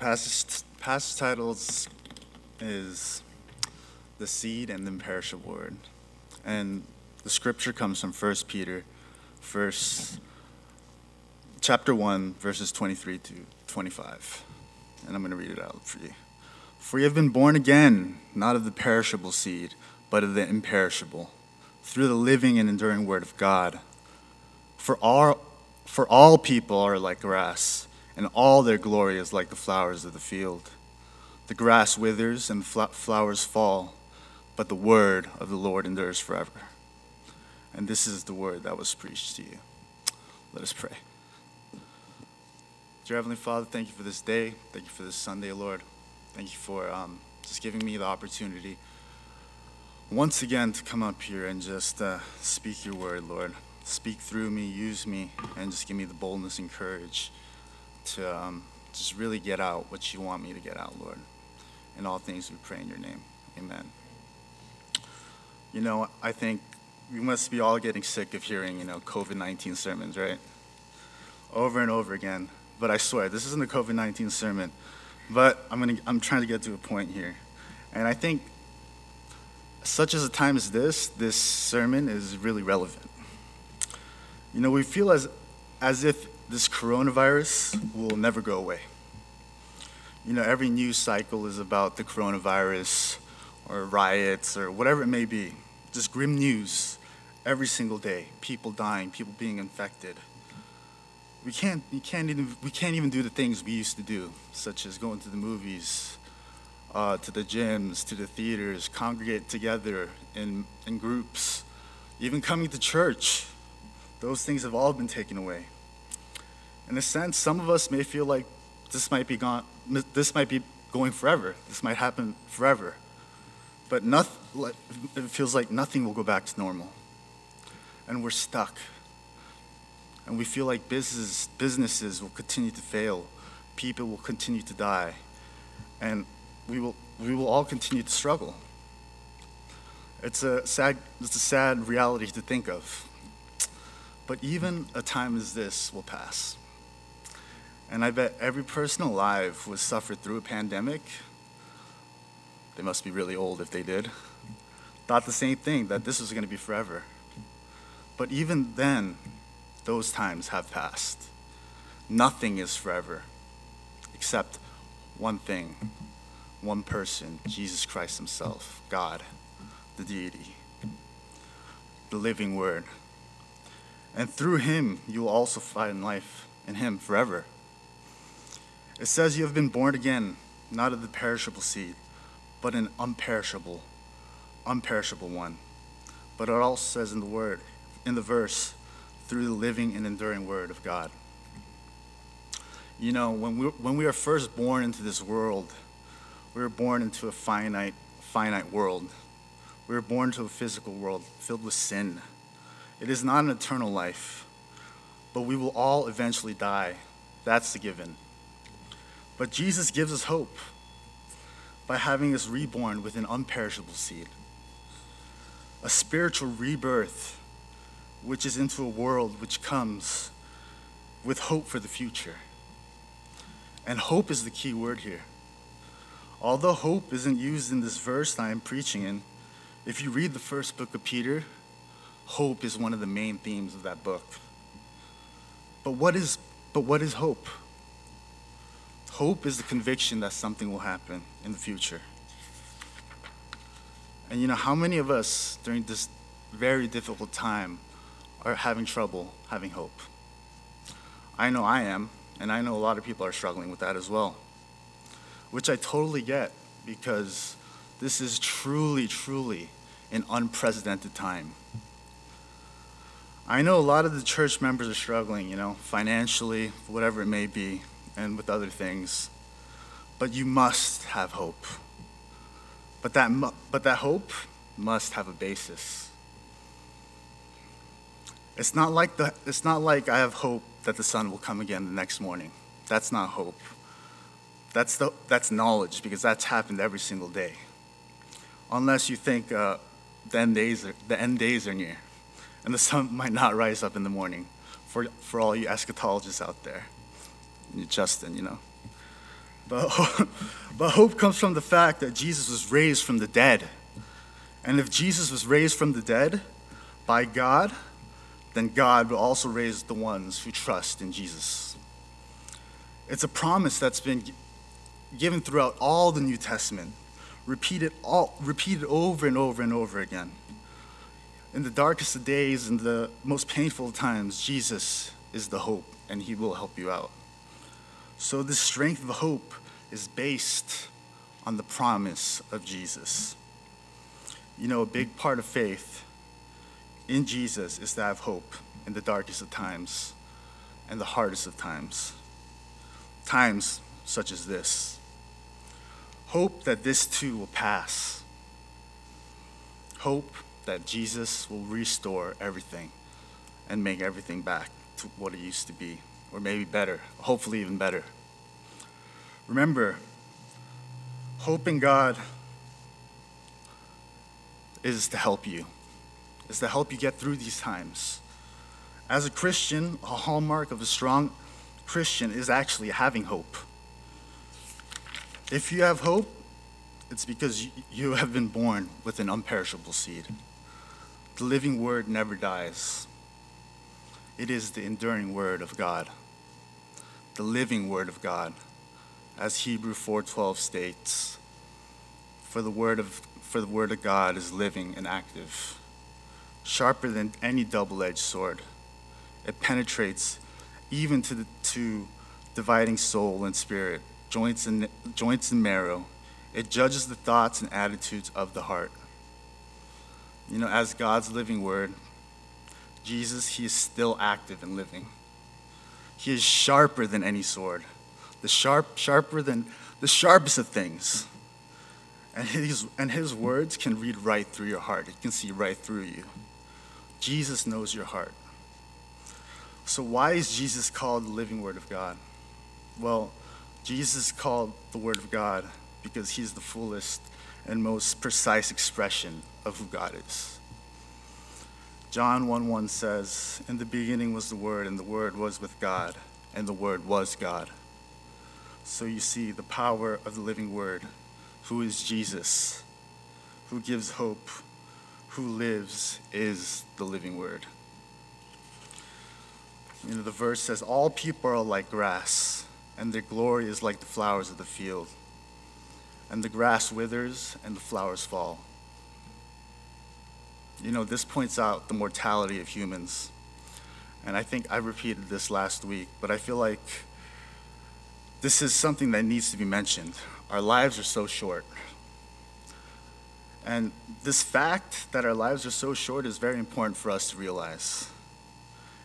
passage, passage titles is the seed and the imperishable word. And the scripture comes from 1 Peter, verse, chapter 1, verses 23 to 25. And I'm going to read it out for you. For you have been born again, not of the perishable seed, but of the imperishable, through the living and enduring word of God. For all, for all people are like grass, and all their glory is like the flowers of the field. The grass withers and flowers fall, but the word of the Lord endures forever. And this is the word that was preached to you. Let us pray. Dear Heavenly Father, thank you for this day. Thank you for this Sunday, Lord. Thank you for um, just giving me the opportunity once again to come up here and just uh, speak your word, Lord. Speak through me, use me, and just give me the boldness and courage to um, just really get out what you want me to get out, Lord. In all things we pray in your name. Amen. You know, I think we must be all getting sick of hearing, you know, COVID 19 sermons, right? Over and over again. But I swear, this isn't a COVID 19 sermon. But I'm, gonna, I'm trying to get to a point here. And I think, such as a time as this, this sermon is really relevant. You know, we feel as, as if this coronavirus will never go away. You know, every news cycle is about the coronavirus or riots or whatever it may be. Just grim news every single day. People dying, people being infected. We can't, we can't, even, we can't even do the things we used to do, such as going to the movies, uh, to the gyms, to the theaters, congregate together in, in groups, even coming to church. Those things have all been taken away. In a sense, some of us may feel like this might be gone, this might be going forever. This might happen forever. But nothing, it feels like nothing will go back to normal. And we're stuck. And we feel like business, businesses will continue to fail. People will continue to die. And we will, we will all continue to struggle. It's a sad, it's a sad reality to think of. But even a time as this will pass. And I bet every person alive who has suffered through a pandemic, they must be really old if they did, thought the same thing, that this was going to be forever. But even then, those times have passed. Nothing is forever except one thing, one person, Jesus Christ Himself, God, the deity, the living Word. And through Him, you will also find life in Him forever. It says you have been born again, not of the perishable seed, but an unperishable, unperishable one. But it also says in the word, in the verse, through the living and enduring word of God. You know, when we, when we are first born into this world, we were born into a finite, finite world. We were born to a physical world filled with sin. It is not an eternal life, but we will all eventually die. That's the given. But Jesus gives us hope by having us reborn with an unperishable seed, a spiritual rebirth, which is into a world which comes with hope for the future. And hope is the key word here. Although hope isn't used in this verse I am preaching in, if you read the first book of Peter, hope is one of the main themes of that book. But what is, but what is hope? Hope is the conviction that something will happen in the future. And you know, how many of us during this very difficult time are having trouble having hope? I know I am, and I know a lot of people are struggling with that as well, which I totally get because this is truly, truly an unprecedented time. I know a lot of the church members are struggling, you know, financially, whatever it may be and with other things. But you must have hope. But that, but that hope must have a basis. It's not, like the, it's not like I have hope that the sun will come again the next morning. That's not hope. That's, the, that's knowledge because that's happened every single day. Unless you think uh, the, end days are, the end days are near and the sun might not rise up in the morning for, for all you eschatologists out there. Justin, you know. But, but hope comes from the fact that Jesus was raised from the dead. And if Jesus was raised from the dead by God, then God will also raise the ones who trust in Jesus. It's a promise that's been given throughout all the New Testament, repeated, all, repeated over and over and over again. In the darkest of days and the most painful times, Jesus is the hope, and he will help you out. So, the strength of hope is based on the promise of Jesus. You know, a big part of faith in Jesus is to have hope in the darkest of times and the hardest of times. Times such as this. Hope that this too will pass. Hope that Jesus will restore everything and make everything back to what it used to be, or maybe better, hopefully even better. Remember, hope in God is to help you, is to help you get through these times. As a Christian, a hallmark of a strong Christian is actually having hope. If you have hope, it's because you have been born with an unperishable seed. The living word never dies. It is the enduring word of God, the living word of God, as Hebrew 4:12 states. For the word of for the word of God is living and active, sharper than any double-edged sword. It penetrates even to the to dividing soul and spirit, joints and joints and marrow. It judges the thoughts and attitudes of the heart. You know, as God's living word, Jesus, he is still active and living. He is sharper than any sword, the sharp, sharper than the sharpest of things. And his, and his words can read right through your heart. It can see right through you. Jesus knows your heart. So, why is Jesus called the living Word of God? Well, Jesus is called the Word of God because he's the fullest and most precise expression of who God is. John 1 1 says, In the beginning was the Word, and the Word was with God, and the Word was God. So you see the power of the living Word, who is Jesus, who gives hope, who lives, is the living Word. You know, the verse says, All people are like grass, and their glory is like the flowers of the field. And the grass withers, and the flowers fall you know, this points out the mortality of humans. And I think I repeated this last week, but I feel like this is something that needs to be mentioned. Our lives are so short. And this fact that our lives are so short is very important for us to realize.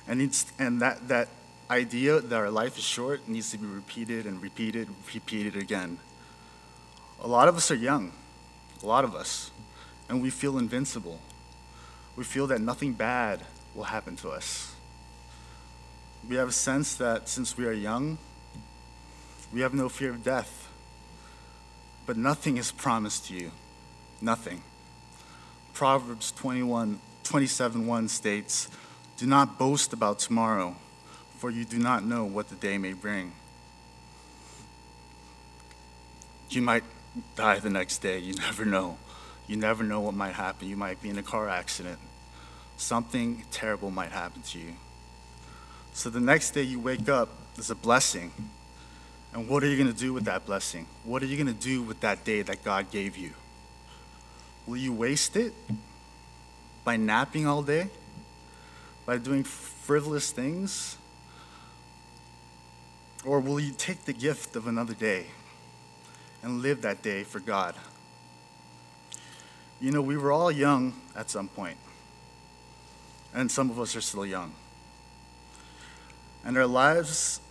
And, it's, and that, that idea that our life is short needs to be repeated and repeated, and repeated again. A lot of us are young, a lot of us, and we feel invincible we feel that nothing bad will happen to us. We have a sense that since we are young, we have no fear of death. But nothing is promised to you. Nothing. Proverbs 21, 27 1 states, Do not boast about tomorrow, for you do not know what the day may bring. You might die the next day, you never know. You never know what might happen. You might be in a car accident. Something terrible might happen to you. So the next day you wake up, there's a blessing. And what are you going to do with that blessing? What are you going to do with that day that God gave you? Will you waste it by napping all day? By doing frivolous things? Or will you take the gift of another day and live that day for God? You know, we were all young at some point, and some of us are still young. And our lives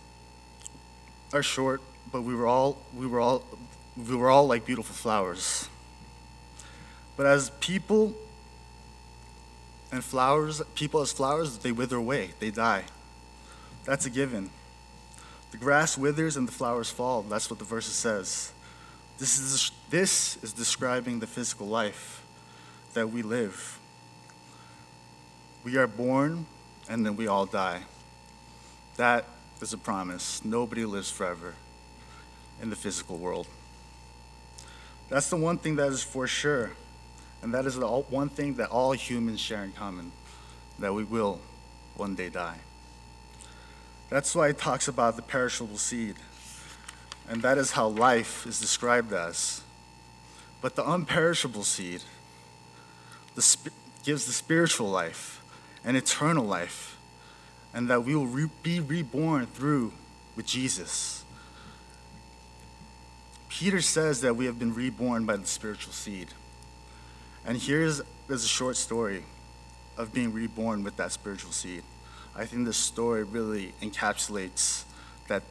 are short, but we were all we were all we were all like beautiful flowers. But as people and flowers, people as flowers, they wither away, they die. That's a given. The grass withers and the flowers fall. That's what the verse says. This is, this is describing the physical life that we live. We are born and then we all die. That is a promise. Nobody lives forever. in the physical world. That's the one thing that is for sure, and that is the one thing that all humans share in common that we will one day die. That's why it talks about the perishable seed, and that is how life is described as. But the unperishable seed the, gives the spiritual life and eternal life, and that we will re- be reborn through with Jesus. Peter says that we have been reborn by the spiritual seed. And here's a short story of being reborn with that spiritual seed. I think this story really encapsulates that,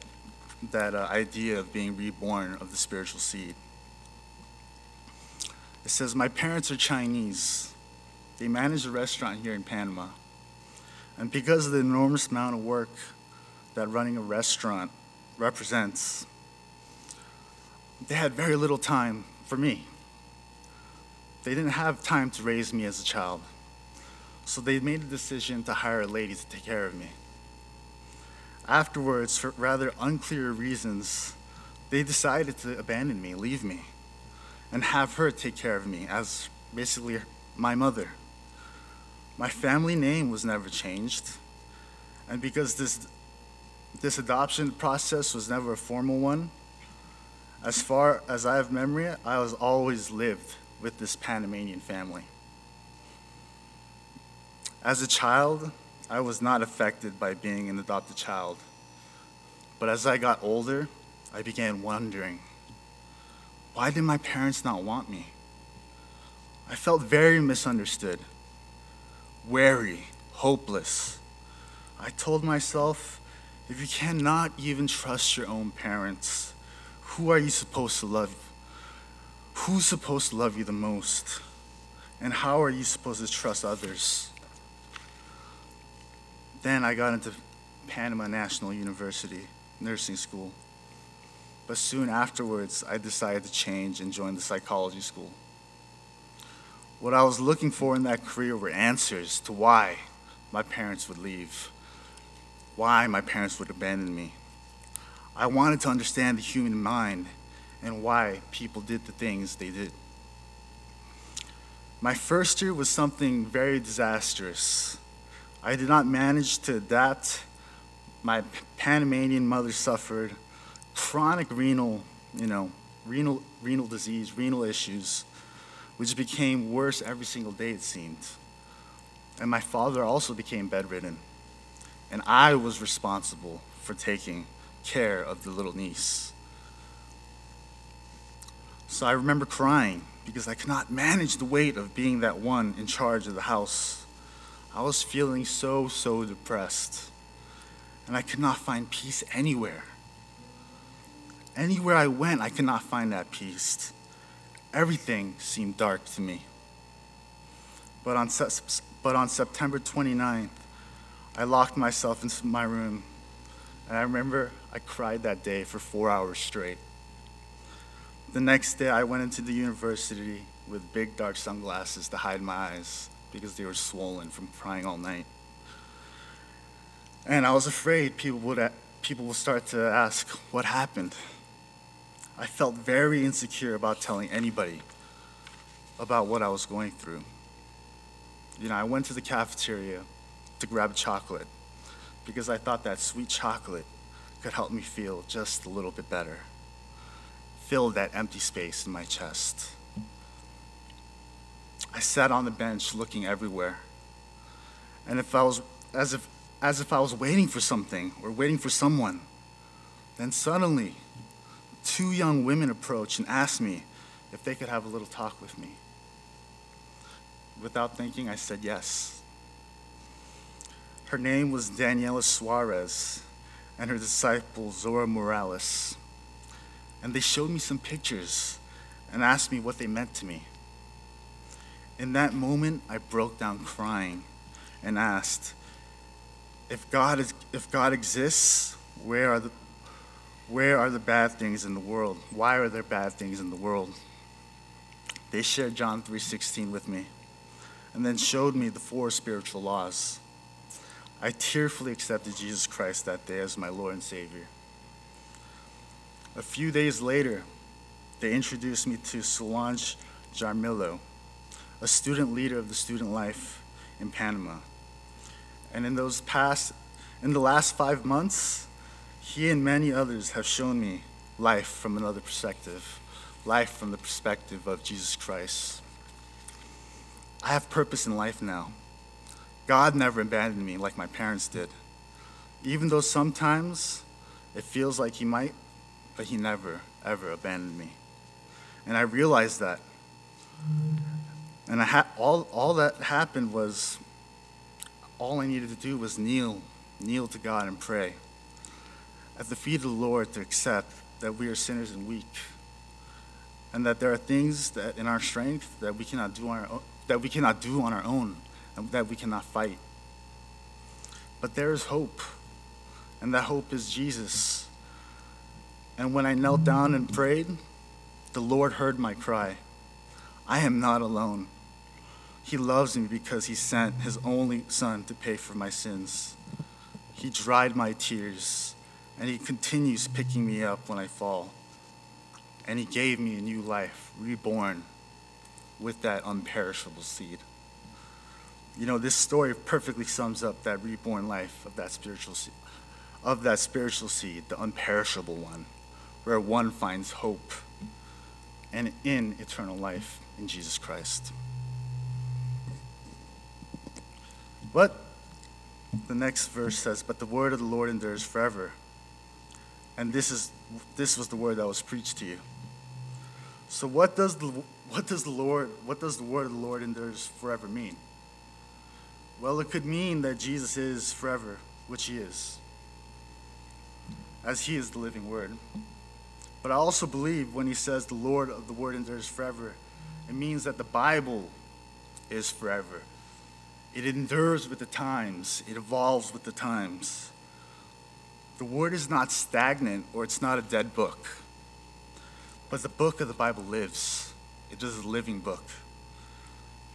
that uh, idea of being reborn of the spiritual seed. It says, My parents are Chinese. They manage a restaurant here in Panama. And because of the enormous amount of work that running a restaurant represents, they had very little time for me. They didn't have time to raise me as a child. So they made the decision to hire a lady to take care of me. Afterwards, for rather unclear reasons, they decided to abandon me, leave me, and have her take care of me as basically my mother. My family name was never changed, and because this, this adoption process was never a formal one, as far as I have memory, I was always lived with this Panamanian family. As a child, I was not affected by being an adopted child. But as I got older, I began wondering why did my parents not want me? I felt very misunderstood, wary, hopeless. I told myself, if you cannot even trust your own parents, who are you supposed to love? Who's supposed to love you the most? And how are you supposed to trust others? Then I got into Panama National University nursing school. But soon afterwards, I decided to change and join the psychology school. What I was looking for in that career were answers to why my parents would leave, why my parents would abandon me. I wanted to understand the human mind and why people did the things they did. My first year was something very disastrous. I did not manage to adapt. My Panamanian mother suffered chronic renal, you know, renal, renal disease, renal issues, which became worse every single day, it seemed. And my father also became bedridden. And I was responsible for taking care of the little niece. So I remember crying because I could not manage the weight of being that one in charge of the house. I was feeling so, so depressed. And I could not find peace anywhere. Anywhere I went, I could not find that peace. Everything seemed dark to me. But on, but on September 29th, I locked myself into my room. And I remember I cried that day for four hours straight. The next day, I went into the university with big dark sunglasses to hide my eyes because they were swollen from crying all night. And I was afraid people would, people would start to ask, What happened? I felt very insecure about telling anybody about what I was going through. You know, I went to the cafeteria to grab chocolate because I thought that sweet chocolate could help me feel just a little bit better, fill that empty space in my chest. I sat on the bench looking everywhere. And if I was as if as if I was waiting for something or waiting for someone. Then suddenly, two young women approached and asked me if they could have a little talk with me. Without thinking, I said yes. Her name was Daniela Suarez, and her disciple Zora Morales. And they showed me some pictures and asked me what they meant to me. In that moment, I broke down crying and asked, if God, is, if God exists, where are, the, where are the bad things in the world? Why are there bad things in the world? They shared John 3.16 with me and then showed me the four spiritual laws. I tearfully accepted Jesus Christ that day as my Lord and Savior. A few days later, they introduced me to Solange Jaramillo, a student leader of the student life in Panama. And in those past, in the last five months, he and many others have shown me life from another perspective, life from the perspective of Jesus Christ. I have purpose in life now. God never abandoned me like my parents did. Even though sometimes it feels like He might, but He never, ever abandoned me. And I realized that. And I ha- all, all that happened was all I needed to do was kneel, kneel to God and pray at the feet of the Lord to accept that we are sinners and weak, and that there are things that in our strength that we cannot do on our own, that we cannot do on our own, and that we cannot fight. But there is hope, and that hope is Jesus. And when I knelt down and prayed, the Lord heard my cry. I am not alone. He loves me because he sent his only son to pay for my sins. He dried my tears, and he continues picking me up when I fall. And he gave me a new life, reborn with that unperishable seed. You know, this story perfectly sums up that reborn life of that spiritual seed, of that spiritual seed, the unperishable one, where one finds hope and in eternal life in Jesus Christ. But the next verse says, But the word of the Lord endures forever. And this is this was the word that was preached to you. So what does the what does the Lord what does the word of the Lord endures forever mean? Well, it could mean that Jesus is forever, which he is. As he is the living word. But I also believe when he says the Lord of the word endures forever, it means that the Bible is forever. It endures with the times, it evolves with the times. The word is not stagnant or it's not a dead book. But the book of the Bible lives. It is a living book.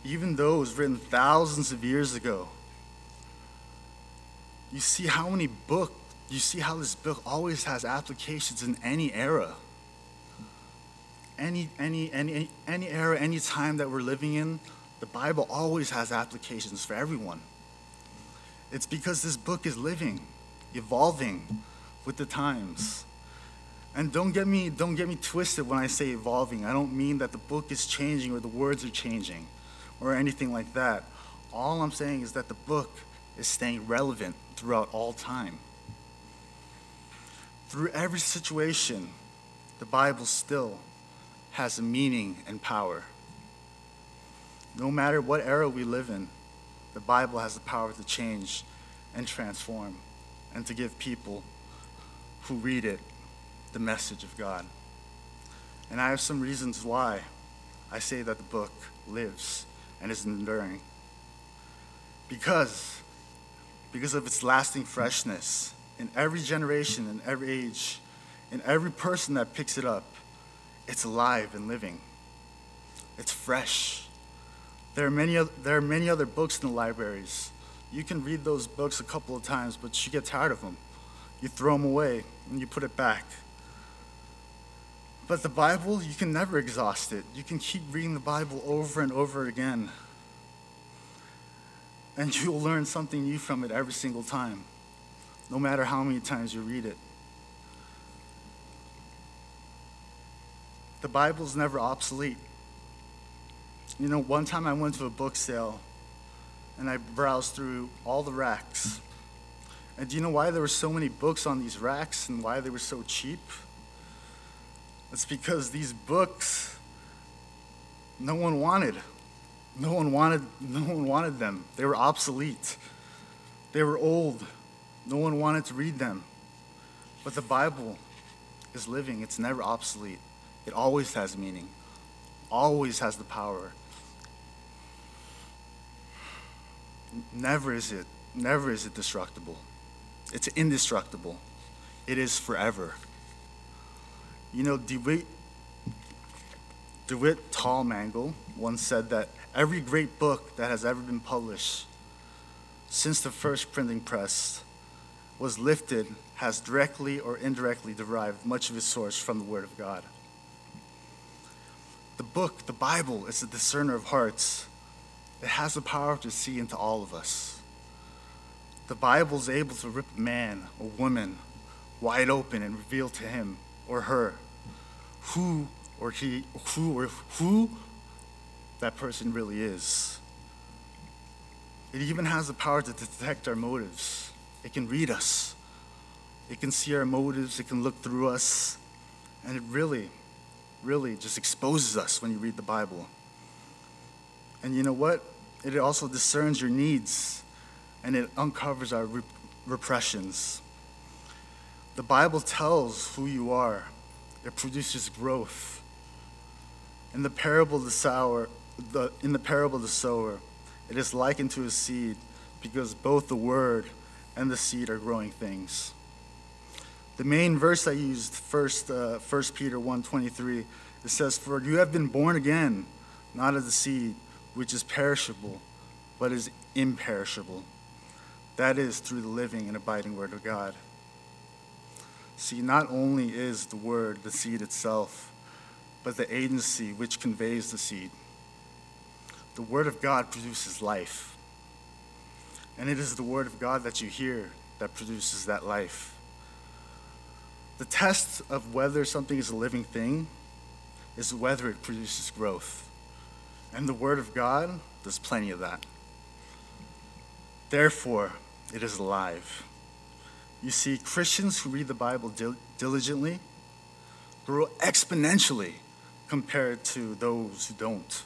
Even though it was written thousands of years ago, you see how many book, you see how this book always has applications in any era. Any, any, any, any era, any time that we're living in, the Bible always has applications for everyone. It's because this book is living, evolving with the times. And don't get me don't get me twisted when I say evolving. I don't mean that the book is changing or the words are changing or anything like that. All I'm saying is that the book is staying relevant throughout all time. Through every situation, the Bible still has a meaning and power. No matter what era we live in, the Bible has the power to change and transform and to give people who read it the message of God. And I have some reasons why I say that the book lives and is enduring. Because, because of its lasting freshness in every generation, in every age, in every person that picks it up, it's alive and living. It's fresh. There are many, there are many other books in the libraries. You can read those books a couple of times, but you get tired of them. You throw them away and you put it back. But the Bible, you can never exhaust it. You can keep reading the Bible over and over again. And you'll learn something new from it every single time, no matter how many times you read it. The Bible's never obsolete. You know, one time I went to a book sale and I browsed through all the racks. And do you know why there were so many books on these racks and why they were so cheap? It's because these books no one wanted. No one wanted no one wanted them. They were obsolete. They were old. No one wanted to read them. But the Bible is living. It's never obsolete. It always has meaning. Always has the power. Never is it never is it destructible. It's indestructible. It is forever. You know, DeWitt, DeWitt Talmage once said that every great book that has ever been published since the first printing press was lifted, has directly or indirectly derived much of its source from the Word of God. The book, the Bible, is a discerner of hearts. It has the power to see into all of us. The Bible is able to rip a man or woman wide open and reveal to him or her who or he who or who that person really is. It even has the power to detect our motives. It can read us. It can see our motives. It can look through us. And it really, really just exposes us when you read the Bible. And you know what? It also discerns your needs and it uncovers our rep- repressions. The Bible tells who you are, it produces growth. In the parable of the sower, the, in the parable of the sower, it is likened to a seed because both the word and the seed are growing things. The main verse I used, first, uh, 1 Peter 1.23, it says, For you have been born again, not of the seed, which is perishable, but is imperishable. That is through the living and abiding word of God. See, not only is the word the seed itself, but the agency which conveys the seed. The word of God produces life. And it is the word of God that you hear that produces that life. The test of whether something is a living thing is whether it produces growth. And the word of God does plenty of that. Therefore, it is alive. You see, Christians who read the Bible dil- diligently grow exponentially compared to those who don't.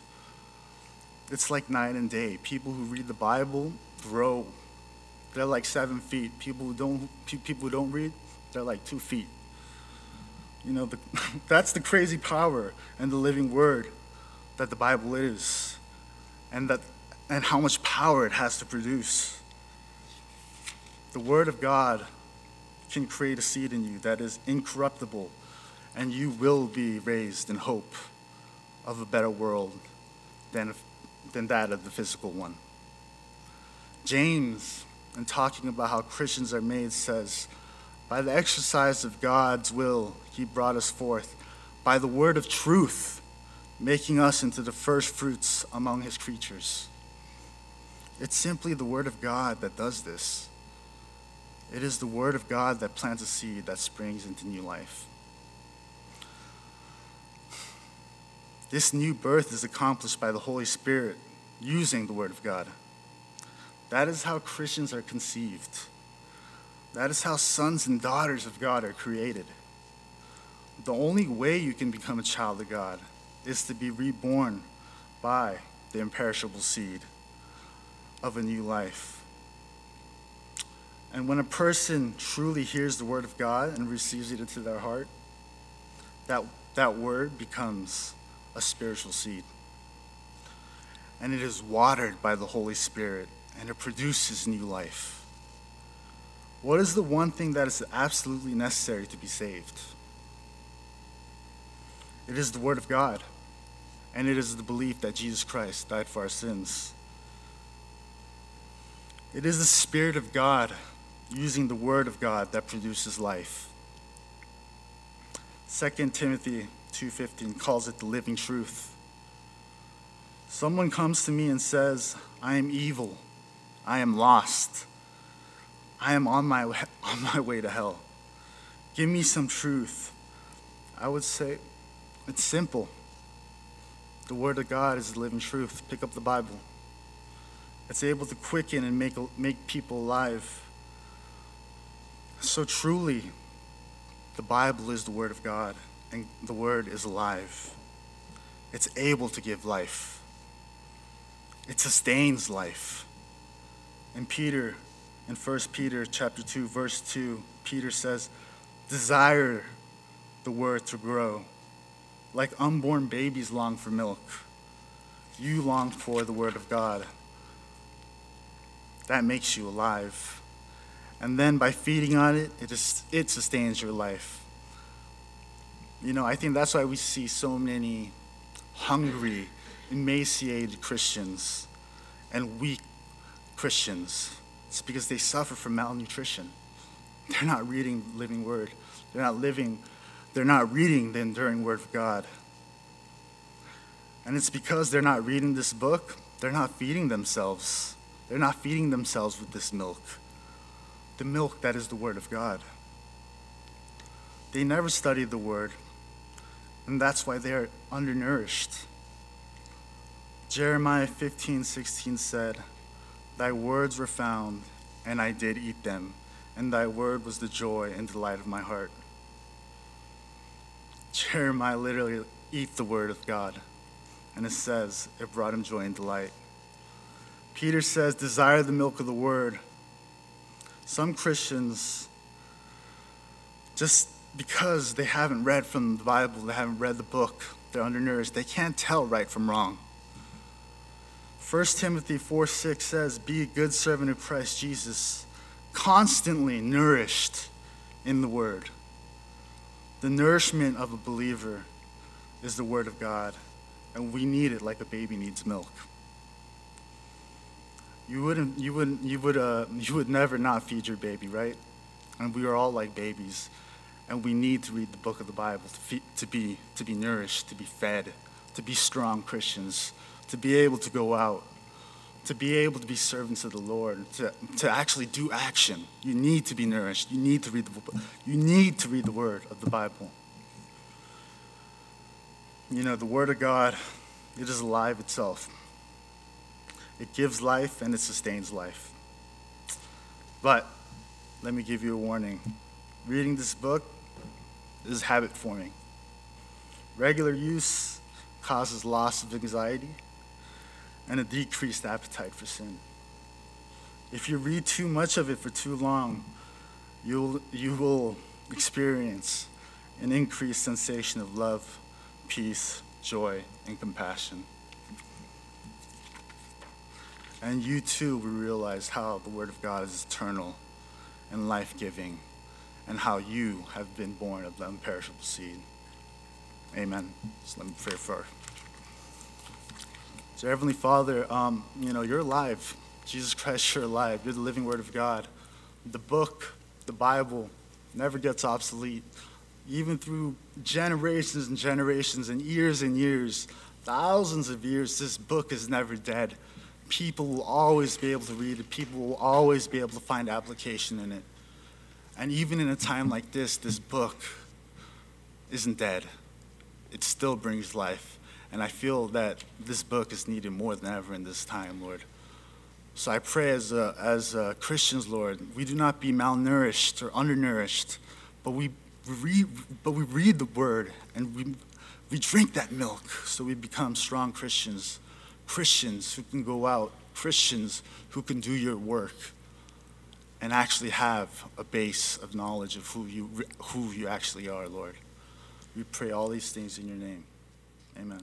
It's like night and day. People who read the Bible grow. They're like seven feet. People who don't, people who don't read, they're like two feet. You know, the, that's the crazy power and the living word that the Bible is, and that, and how much power it has to produce. The Word of God can create a seed in you that is incorruptible, and you will be raised in hope of a better world than, than that of the physical one. James, in talking about how Christians are made, says, By the exercise of God's will, he brought us forth, by the word of truth, making us into the first fruits among his creatures. It's simply the word of God that does this. It is the Word of God that plants a seed that springs into new life. This new birth is accomplished by the Holy Spirit using the Word of God. That is how Christians are conceived. That is how sons and daughters of God are created. The only way you can become a child of God is to be reborn by the imperishable seed of a new life. And when a person truly hears the word of God and receives it into their heart, that, that word becomes a spiritual seed. And it is watered by the Holy Spirit and it produces new life. What is the one thing that is absolutely necessary to be saved? It is the Word of God, and it is the belief that Jesus Christ died for our sins. It is the Spirit of God using the word of God that produces life. 2 Timothy 2:15 calls it the living truth. Someone comes to me and says, "I am evil. I am lost. I am on my on my way to hell. Give me some truth." I would say it's simple. The word of God is the living truth. Pick up the Bible. It's able to quicken and make make people alive. So truly, the Bible is the Word of God, and the Word is alive. It's able to give life, it sustains life. And Peter, in 1 Peter chapter 2, verse 2, Peter says, Desire the Word to grow. Like unborn babies long for milk, you long for the Word of God. That makes you alive. And then by feeding on it, it, is, it sustains your life. You know, I think that's why we see so many hungry, emaciated Christians and weak Christians. It's because they suffer from malnutrition. they're not reading the living word. They're not living, they're not reading the enduring word of God. And it's because they're not reading this book, they're not feeding themselves. They're not feeding themselves with this milk, the milk that is the word of God. They never studied the word, and that's why they're undernourished. Jeremiah 15, 16 said, Thy words were found, and I did eat them, and thy word was the joy and delight of my heart. Jeremiah literally eat the word of God, and it says it brought him joy and delight. Peter says, Desire the milk of the word. Some Christians, just because they haven't read from the Bible, they haven't read the book, they're undernourished, they can't tell right from wrong. 1 Timothy 4 6 says, Be a good servant of Christ Jesus, constantly nourished in the Word. The nourishment of a believer is the Word of God, and we need it like a baby needs milk. You wouldn't, you wouldn't, you would, uh, you would never not feed your baby, right? And we are all like babies, and we need to read the book of the Bible to, feed, to be, to be nourished, to be fed, to be strong Christians to be able to go out, to be able to be servants of the Lord, to, to actually do action. You need to be nourished. You need to read the you need to read the word of the Bible. You know, the word of God, it is alive itself. It gives life and it sustains life. But let me give you a warning. Reading this book is habit forming. Regular use causes loss of anxiety and a decreased appetite for sin. If you read too much of it for too long, you'll, you will experience an increased sensation of love, peace, joy, and compassion. And you too will realize how the Word of God is eternal and life giving, and how you have been born of the imperishable seed. Amen. So let me pray for so, Heavenly Father, um, you know, you're alive. Jesus Christ, you're alive. You're the living Word of God. The book, the Bible, never gets obsolete. Even through generations and generations and years and years, thousands of years, this book is never dead. People will always be able to read it, people will always be able to find application in it. And even in a time like this, this book isn't dead, it still brings life. And I feel that this book is needed more than ever in this time, Lord. So I pray as, as Christians, Lord, we do not be malnourished or undernourished, but we read, but we read the word and we, we drink that milk so we become strong Christians, Christians who can go out, Christians who can do your work and actually have a base of knowledge of who you, who you actually are, Lord. We pray all these things in your name. Amen.